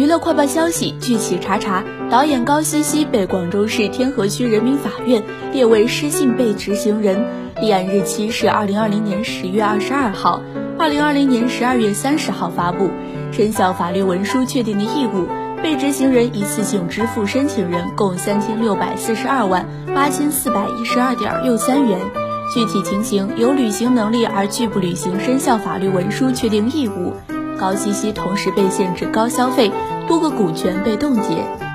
娱乐快报消息：据企查查，导演高希希被广州市天河区人民法院列为失信被执行人，立案日期是二零二零年十月二十二号，二零二零年十二月三十号发布，生效法律文书确定的义务，被执行人一次性支付申请人共三千六百四十二万八千四百一十二点六三元。具体情形，有履行能力而拒不履行生效法律文书确定义务。高希希同时被限制高消费，多个股权被冻结。